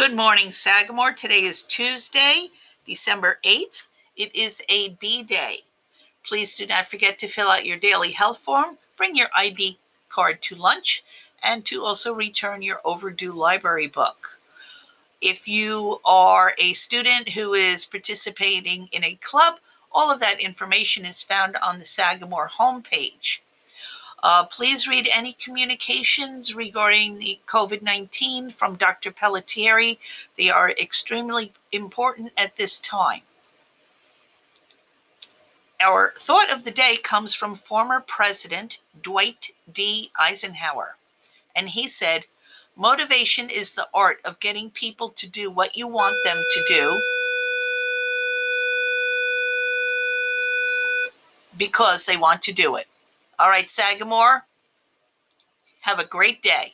Good morning, Sagamore. Today is Tuesday, December 8th. It is a B day. Please do not forget to fill out your daily health form, bring your ID card to lunch, and to also return your overdue library book. If you are a student who is participating in a club, all of that information is found on the Sagamore homepage. Uh, please read any communications regarding the COVID 19 from Dr. Pellettieri. They are extremely important at this time. Our thought of the day comes from former President Dwight D. Eisenhower. And he said, Motivation is the art of getting people to do what you want them to do because they want to do it. All right, Sagamore, have a great day.